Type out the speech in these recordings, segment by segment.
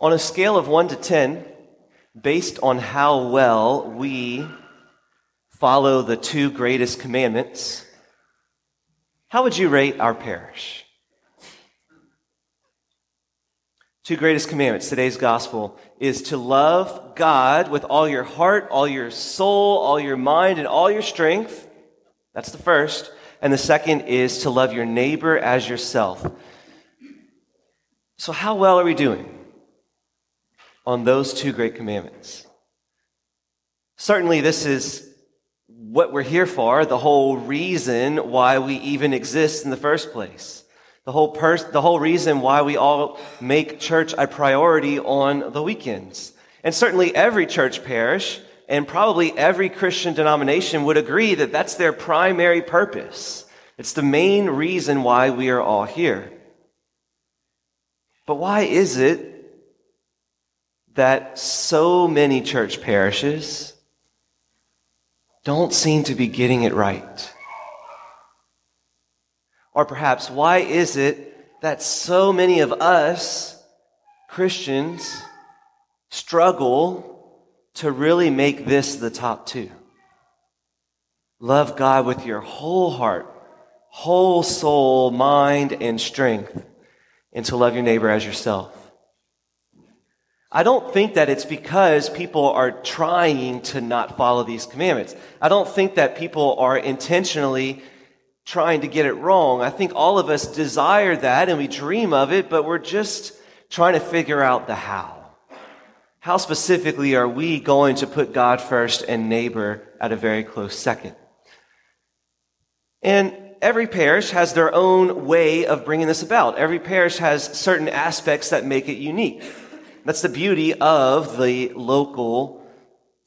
On a scale of 1 to 10, based on how well we follow the two greatest commandments, how would you rate our parish? Two greatest commandments, today's gospel, is to love God with all your heart, all your soul, all your mind, and all your strength. That's the first. And the second is to love your neighbor as yourself. So, how well are we doing on those two great commandments? Certainly, this is what we're here for, the whole reason why we even exist in the first place. The whole, pers- the whole reason why we all make church a priority on the weekends. And certainly every church parish and probably every Christian denomination would agree that that's their primary purpose. It's the main reason why we are all here. But why is it that so many church parishes don't seem to be getting it right? Or perhaps, why is it that so many of us Christians struggle to really make this the top two? Love God with your whole heart, whole soul, mind, and strength, and to love your neighbor as yourself. I don't think that it's because people are trying to not follow these commandments. I don't think that people are intentionally trying to get it wrong. I think all of us desire that and we dream of it, but we're just trying to figure out the how. How specifically are we going to put God first and neighbor at a very close second? And every parish has their own way of bringing this about. Every parish has certain aspects that make it unique. That's the beauty of the local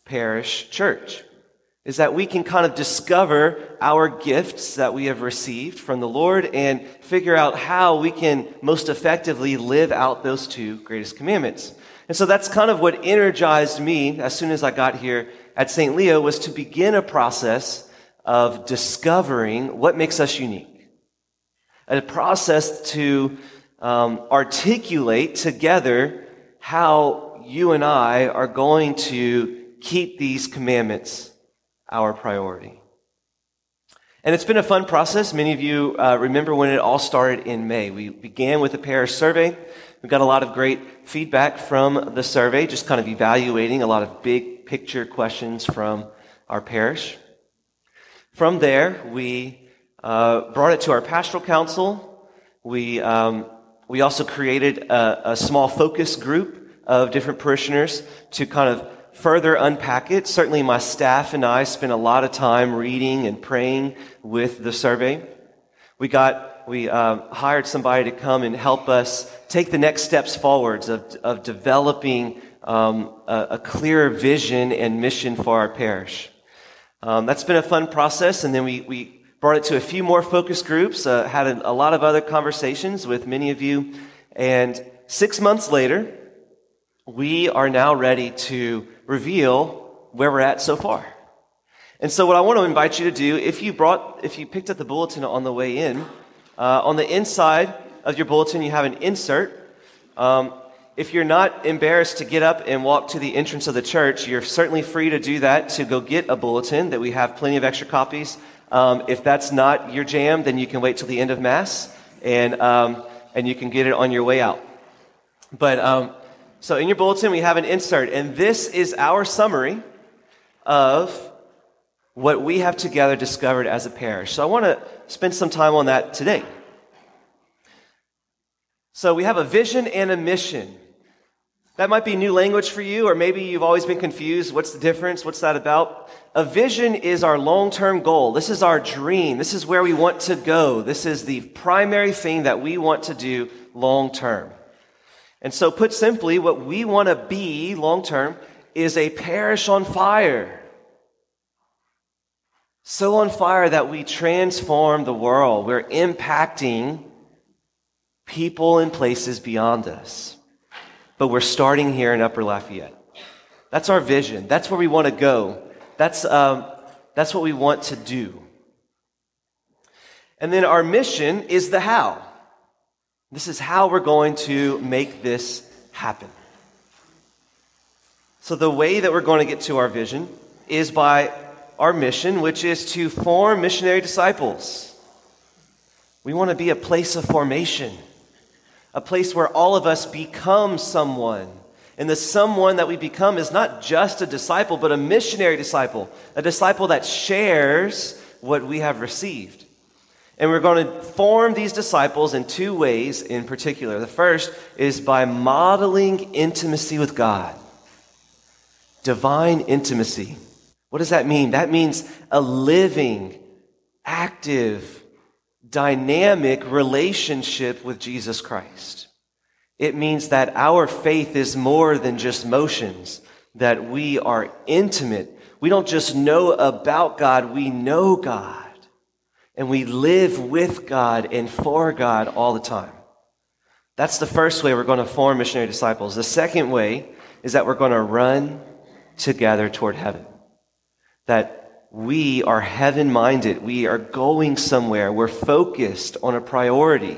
parish church is that we can kind of discover our gifts that we have received from the Lord and figure out how we can most effectively live out those two greatest commandments. And so that's kind of what energized me as soon as I got here at St. Leo was to begin a process of discovering what makes us unique. A process to um, articulate together how you and I are going to keep these commandments our priority. And it's been a fun process. Many of you uh, remember when it all started in May. We began with a parish survey. We got a lot of great feedback from the survey, just kind of evaluating a lot of big picture questions from our parish. From there, we uh, brought it to our pastoral council. We, um, we also created a, a small focus group of different parishioners to kind of further unpack it, certainly my staff and I spent a lot of time reading and praying with the survey. We got, we um, hired somebody to come and help us take the next steps forwards of, of developing um, a, a, clearer vision and mission for our parish. Um, that's been a fun process, and then we, we brought it to a few more focus groups, uh, had a, a lot of other conversations with many of you, and six months later, we are now ready to reveal where we're at so far. And so what I want to invite you to do, if you brought, if you picked up the bulletin on the way in, uh, on the inside of your bulletin, you have an insert. Um, if you're not embarrassed to get up and walk to the entrance of the church, you're certainly free to do that, to go get a bulletin that we have plenty of extra copies. Um, if that's not your jam, then you can wait till the end of Mass and, um, and you can get it on your way out. But um, so in your bulletin, we have an insert, and this is our summary of what we have together discovered as a parish. So I want to spend some time on that today. So we have a vision and a mission. That might be new language for you, or maybe you've always been confused. What's the difference? What's that about? A vision is our long term goal. This is our dream. This is where we want to go. This is the primary thing that we want to do long term. And so, put simply, what we want to be long term is a parish on fire. So on fire that we transform the world. We're impacting people and places beyond us. But we're starting here in Upper Lafayette. That's our vision. That's where we want to go. That's, um, that's what we want to do. And then our mission is the how. This is how we're going to make this happen. So, the way that we're going to get to our vision is by our mission, which is to form missionary disciples. We want to be a place of formation, a place where all of us become someone. And the someone that we become is not just a disciple, but a missionary disciple, a disciple that shares what we have received. And we're going to form these disciples in two ways in particular. The first is by modeling intimacy with God, divine intimacy. What does that mean? That means a living, active, dynamic relationship with Jesus Christ. It means that our faith is more than just motions, that we are intimate. We don't just know about God, we know God. And we live with God and for God all the time. That's the first way we're going to form missionary disciples. The second way is that we're going to run together toward heaven. That we are heaven minded. We are going somewhere. We're focused on a priority.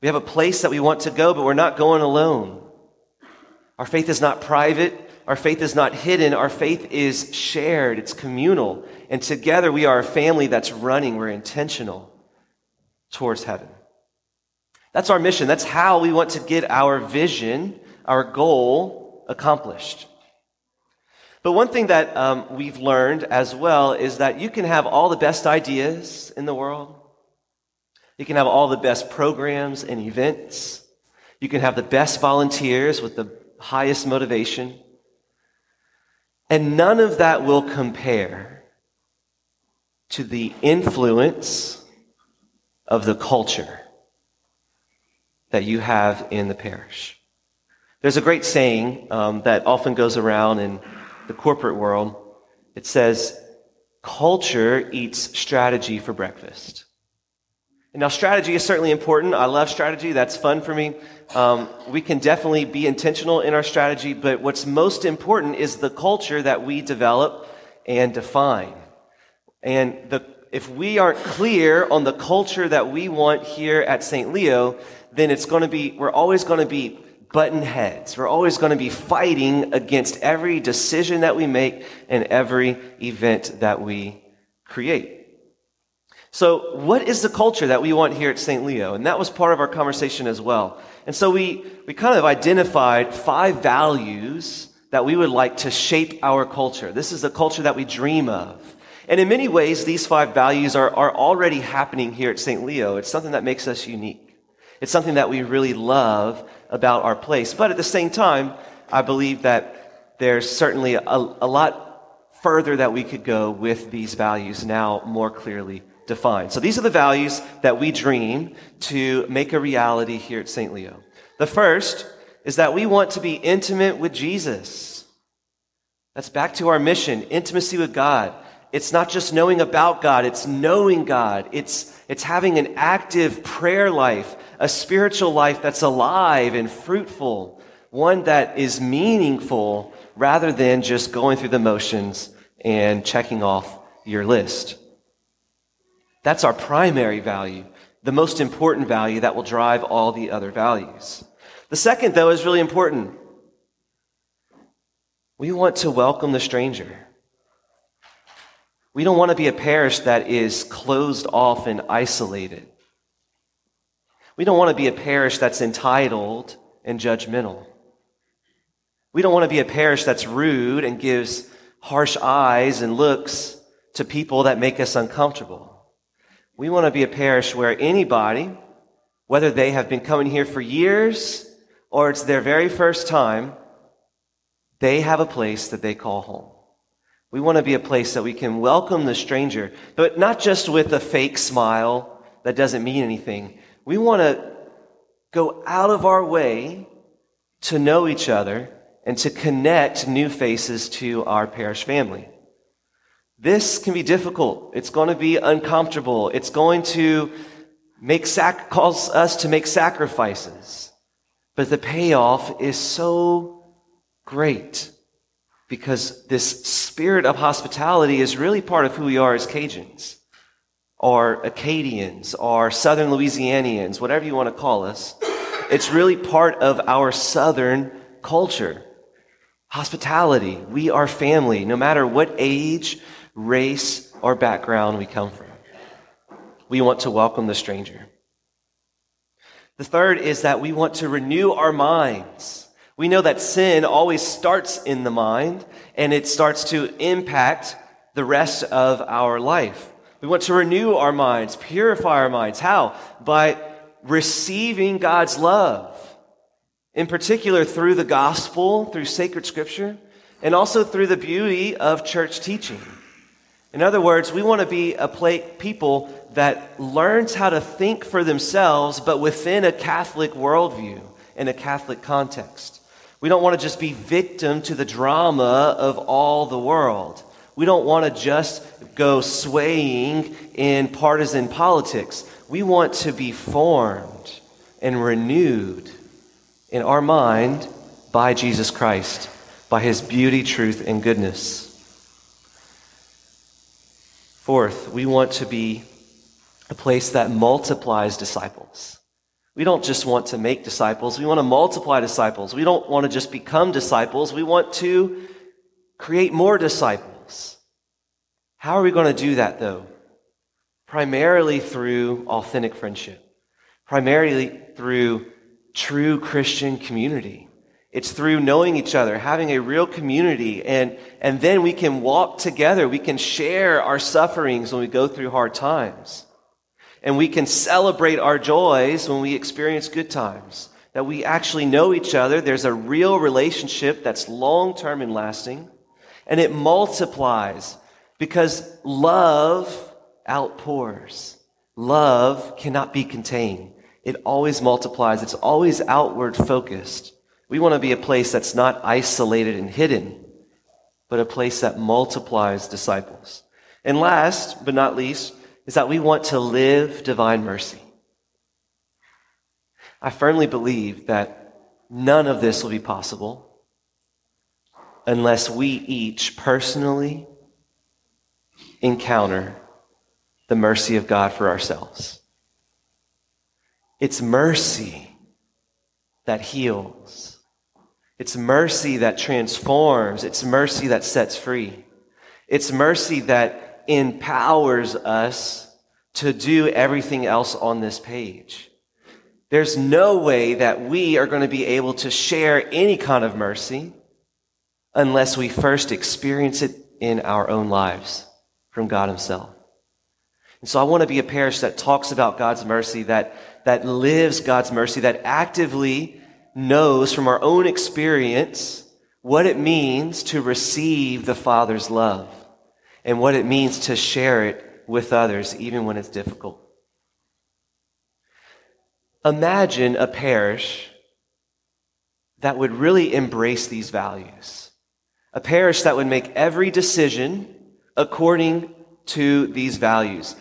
We have a place that we want to go, but we're not going alone. Our faith is not private. Our faith is not hidden. Our faith is shared. It's communal. And together we are a family that's running. We're intentional towards heaven. That's our mission. That's how we want to get our vision, our goal accomplished. But one thing that um, we've learned as well is that you can have all the best ideas in the world. You can have all the best programs and events. You can have the best volunteers with the highest motivation. And none of that will compare to the influence of the culture that you have in the parish. There's a great saying um, that often goes around in the corporate world, it says, culture eats strategy for breakfast. And now, strategy is certainly important. I love strategy. That's fun for me. Um, we can definitely be intentional in our strategy, but what's most important is the culture that we develop and define. And the, if we aren't clear on the culture that we want here at St. Leo, then it's going to be, we're always going to be button heads. We're always going to be fighting against every decision that we make and every event that we create. So, what is the culture that we want here at St. Leo? And that was part of our conversation as well. And so we, we kind of identified five values that we would like to shape our culture. This is the culture that we dream of. And in many ways, these five values are, are already happening here at St. Leo. It's something that makes us unique. It's something that we really love about our place. But at the same time, I believe that there's certainly a, a lot further that we could go with these values now more clearly defined. So these are the values that we dream to make a reality here at St. Leo. The first is that we want to be intimate with Jesus. That's back to our mission, intimacy with God. It's not just knowing about God, it's knowing God. It's, it's having an active prayer life, a spiritual life that's alive and fruitful, one that is meaningful rather than just going through the motions and checking off your list. That's our primary value, the most important value that will drive all the other values. The second, though, is really important. We want to welcome the stranger. We don't want to be a parish that is closed off and isolated. We don't want to be a parish that's entitled and judgmental. We don't want to be a parish that's rude and gives harsh eyes and looks to people that make us uncomfortable. We want to be a parish where anybody, whether they have been coming here for years or it's their very first time, they have a place that they call home. We want to be a place that we can welcome the stranger, but not just with a fake smile that doesn't mean anything. We want to go out of our way to know each other and to connect new faces to our parish family. This can be difficult. It's going to be uncomfortable. It's going to make sac- cause us to make sacrifices. But the payoff is so great because this spirit of hospitality is really part of who we are as Cajuns or Acadians or Southern Louisianians, whatever you want to call us. It's really part of our Southern culture. Hospitality. We are family, no matter what age, race, or background we come from. We want to welcome the stranger. The third is that we want to renew our minds. We know that sin always starts in the mind and it starts to impact the rest of our life. We want to renew our minds, purify our minds. How? By receiving God's love. In particular, through the gospel, through sacred scripture, and also through the beauty of church teaching. In other words, we want to be a people that learns how to think for themselves, but within a Catholic worldview, in a Catholic context. We don't want to just be victim to the drama of all the world. We don't want to just go swaying in partisan politics. We want to be formed and renewed in our mind by Jesus Christ, by his beauty, truth, and goodness. Fourth, we want to be a place that multiplies disciples. We don't just want to make disciples, we want to multiply disciples. We don't want to just become disciples, we want to create more disciples. How are we going to do that, though? Primarily through authentic friendship, primarily through true Christian community. It's through knowing each other, having a real community, and, and then we can walk together. We can share our sufferings when we go through hard times. And we can celebrate our joys when we experience good times. That we actually know each other. There's a real relationship that's long term and lasting. And it multiplies because love outpours. Love cannot be contained. It always multiplies. It's always outward focused. We want to be a place that's not isolated and hidden, but a place that multiplies disciples. And last but not least, is that we want to live divine mercy. I firmly believe that none of this will be possible unless we each personally encounter the mercy of God for ourselves. It's mercy that heals. It's mercy that transforms. It's mercy that sets free. It's mercy that empowers us to do everything else on this page. There's no way that we are going to be able to share any kind of mercy unless we first experience it in our own lives from God Himself. And so I want to be a parish that talks about God's mercy, that, that lives God's mercy, that actively knows from our own experience what it means to receive the Father's love and what it means to share it with others, even when it's difficult. Imagine a parish that would really embrace these values. A parish that would make every decision according to these values.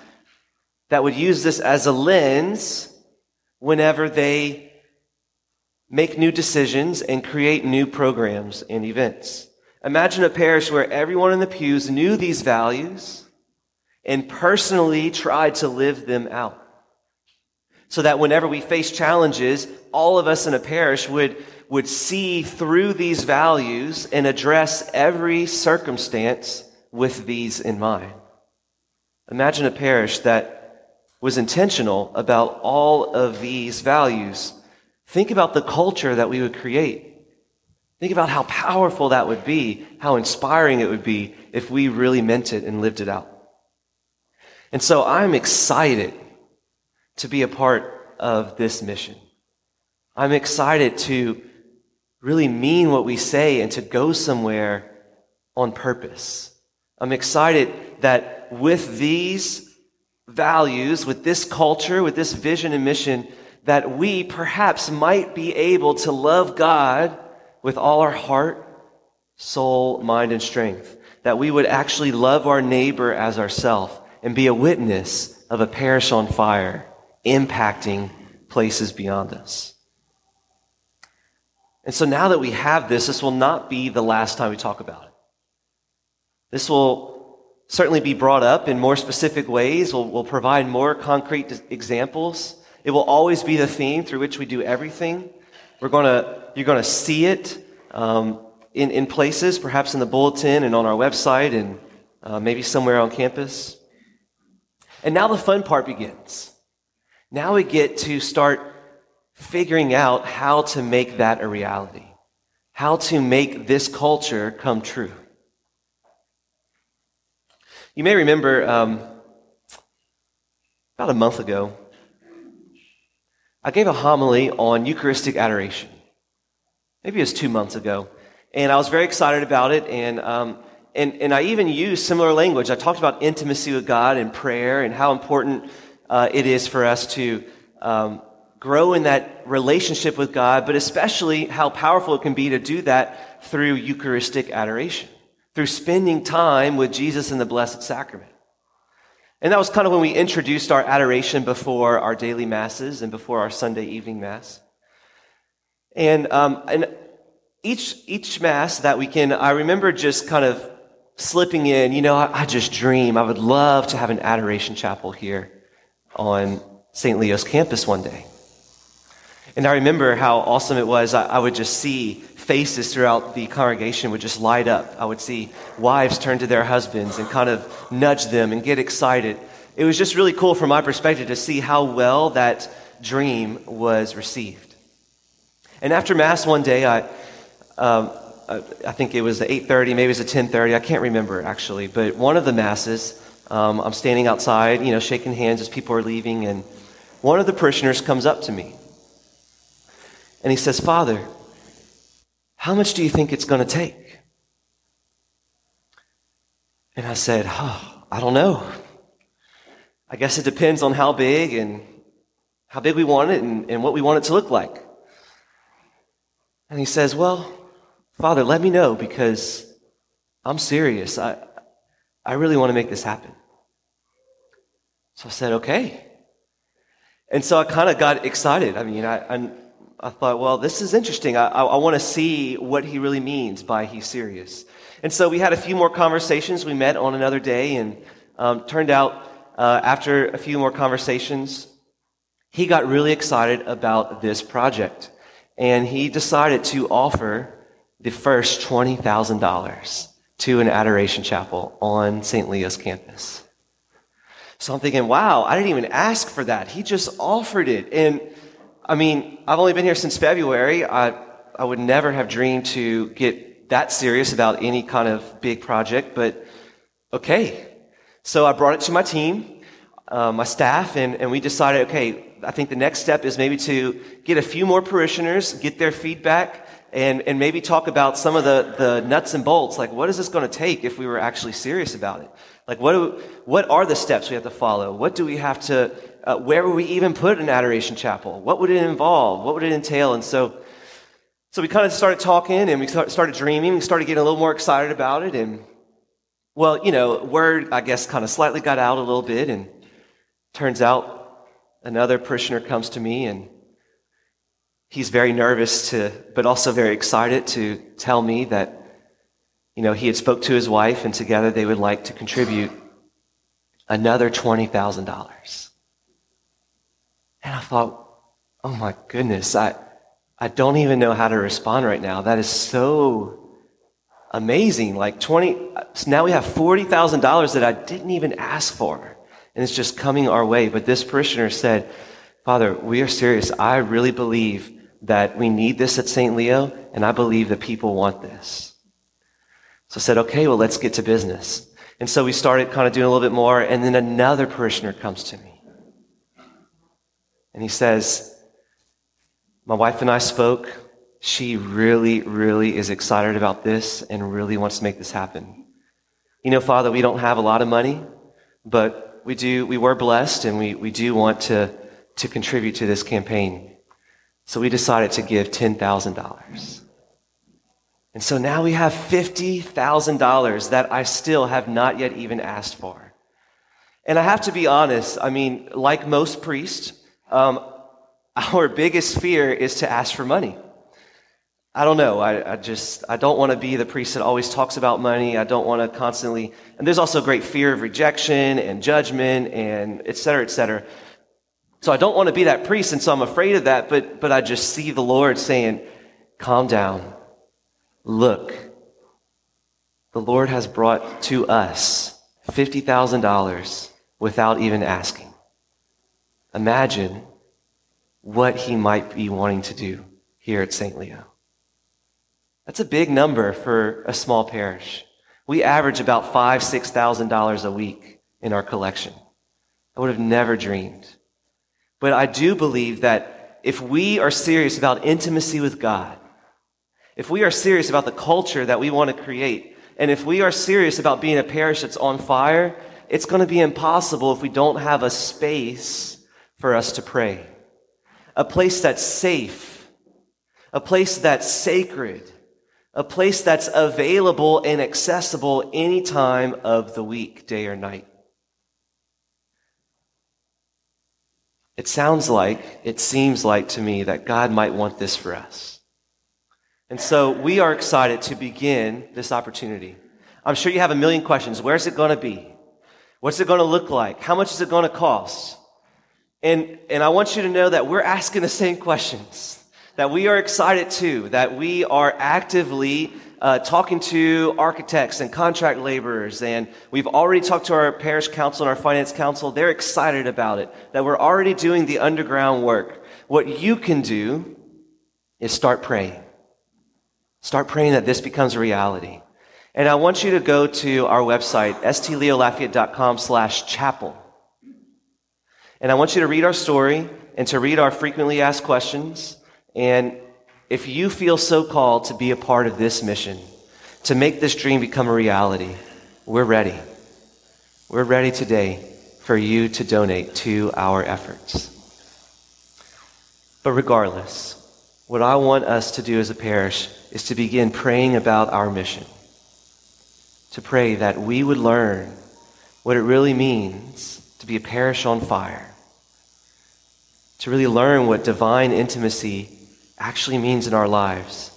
That would use this as a lens whenever they make new decisions and create new programs and events. Imagine a parish where everyone in the pews knew these values and personally tried to live them out. So that whenever we face challenges, all of us in a parish would, would see through these values and address every circumstance with these in mind. Imagine a parish that was intentional about all of these values. Think about the culture that we would create Think about how powerful that would be, how inspiring it would be if we really meant it and lived it out. And so I'm excited to be a part of this mission. I'm excited to really mean what we say and to go somewhere on purpose. I'm excited that with these values, with this culture, with this vision and mission, that we perhaps might be able to love God with all our heart, soul, mind, and strength. That we would actually love our neighbor as ourself and be a witness of a parish on fire, impacting places beyond us. And so now that we have this, this will not be the last time we talk about it. This will certainly be brought up in more specific ways. We'll, we'll provide more concrete examples. It will always be the theme through which we do everything. We're to, you're going to see it um, in, in places, perhaps in the bulletin and on our website and uh, maybe somewhere on campus. And now the fun part begins. Now we get to start figuring out how to make that a reality, how to make this culture come true. You may remember um, about a month ago, I gave a homily on Eucharistic adoration. Maybe it was two months ago. And I was very excited about it. And, um, and, and I even used similar language. I talked about intimacy with God and prayer and how important uh, it is for us to um, grow in that relationship with God, but especially how powerful it can be to do that through Eucharistic adoration through spending time with Jesus in the Blessed Sacrament. And that was kind of when we introduced our adoration before our daily masses and before our Sunday evening mass. And, um, and each, each mass that weekend, I remember just kind of slipping in, you know, I, I just dream. I would love to have an adoration chapel here on St. Leo's campus one day. And I remember how awesome it was. I, I would just see faces throughout the congregation would just light up. I would see wives turn to their husbands and kind of nudge them and get excited. It was just really cool from my perspective to see how well that dream was received. And after Mass one day, I, um, I think it was the 8.30, maybe it was at 10.30, I can't remember actually, but one of the Masses, um, I'm standing outside, you know, shaking hands as people are leaving, and one of the parishioners comes up to me. And he says, Father, how much do you think it's going to take? And I said, oh, I don't know. I guess it depends on how big and how big we want it and, and what we want it to look like. And he says, Well, Father, let me know because I'm serious. I, I really want to make this happen. So I said, Okay. And so I kind of got excited. I mean, I, I, I thought, well, this is interesting. I, I, I want to see what he really means by he's serious. And so we had a few more conversations. We met on another day, and um, turned out uh, after a few more conversations, he got really excited about this project. And he decided to offer the first $20,000 to an adoration chapel on St. Leo's campus. So I'm thinking, wow, I didn't even ask for that. He just offered it. And I mean, I've only been here since February. I, I would never have dreamed to get that serious about any kind of big project, but okay. So I brought it to my team, uh, my staff, and, and we decided, okay, I think the next step is maybe to get a few more parishioners, get their feedback, and, and maybe talk about some of the, the nuts and bolts. Like, what is this going to take if we were actually serious about it? Like, what, do, what are the steps we have to follow? What do we have to uh, where would we even put an adoration chapel? What would it involve? What would it entail? And so, so we kind of started talking and we started dreaming. We started getting a little more excited about it. And, well, you know, word, I guess, kind of slightly got out a little bit. And turns out another parishioner comes to me and he's very nervous to, but also very excited to tell me that, you know, he had spoke to his wife and together they would like to contribute another $20,000. And I thought, oh my goodness, I, I don't even know how to respond right now. That is so amazing. Like 20, so now we have $40,000 that I didn't even ask for. And it's just coming our way. But this parishioner said, Father, we are serious. I really believe that we need this at St. Leo, and I believe that people want this. So I said, okay, well, let's get to business. And so we started kind of doing a little bit more, and then another parishioner comes to me. And he says, My wife and I spoke. She really, really is excited about this and really wants to make this happen. You know, Father, we don't have a lot of money, but we do, we were blessed and we, we do want to, to contribute to this campaign. So we decided to give $10,000. And so now we have $50,000 that I still have not yet even asked for. And I have to be honest, I mean, like most priests, um, our biggest fear is to ask for money. I don't know. I, I just, I don't want to be the priest that always talks about money. I don't want to constantly, and there's also great fear of rejection and judgment and et cetera, et cetera. So I don't want to be that priest. And so I'm afraid of that. But, but I just see the Lord saying, calm down. Look, the Lord has brought to us $50,000 without even asking. Imagine what he might be wanting to do here at St. Leo. That's a big number for a small parish. We average about five, six thousand dollars a week in our collection. I would have never dreamed. But I do believe that if we are serious about intimacy with God, if we are serious about the culture that we want to create, and if we are serious about being a parish that's on fire, it's going to be impossible if we don't have a space for us to pray. A place that's safe. A place that's sacred. A place that's available and accessible any time of the week, day or night. It sounds like, it seems like to me that God might want this for us. And so we are excited to begin this opportunity. I'm sure you have a million questions. Where's it going to be? What's it going to look like? How much is it going to cost? And, and I want you to know that we're asking the same questions. That we are excited too. That we are actively uh, talking to architects and contract laborers, and we've already talked to our parish council and our finance council. They're excited about it, that we're already doing the underground work. What you can do is start praying. Start praying that this becomes a reality. And I want you to go to our website, stleolafayette.com slash chapel. And I want you to read our story and to read our frequently asked questions. And if you feel so called to be a part of this mission, to make this dream become a reality, we're ready. We're ready today for you to donate to our efforts. But regardless, what I want us to do as a parish is to begin praying about our mission. To pray that we would learn what it really means to be a parish on fire. To really learn what divine intimacy actually means in our lives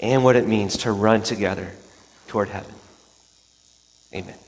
and what it means to run together toward heaven. Amen.